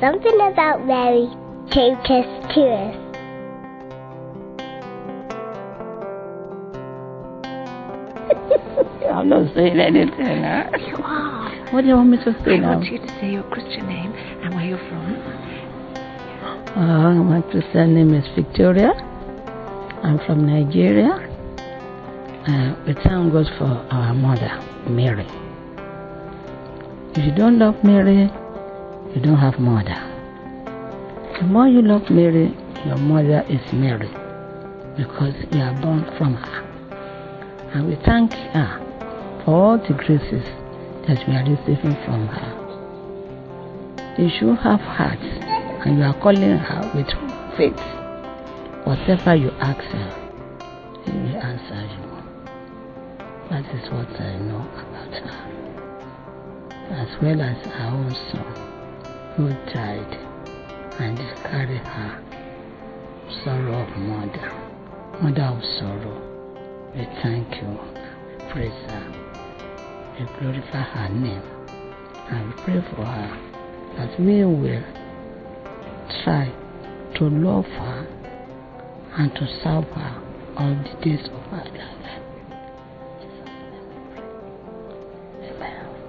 something about Mary take us to us. I'm not saying anything. Huh? You are. What do you want me to say I now? want you to say your Christian name and where you're from. Uh, my Christian name is Victoria. I'm from Nigeria. Uh, we thank God for our mother, Mary. If you don't love Mary, you don't have mother. The more you love Mary, your mother is Mary because you are born from her. And we thank her for all the graces that we are receiving from her. You should have heart and you are calling her with faith. Whatever you ask her, she will answer you. That is what I know about her. As well as her own son, who died and carry her sorrow of mother, mother of sorrow. We thank you, praise her, we glorify her name, and we pray for her that we will try to love her and to serve her all the days of her life. Amen.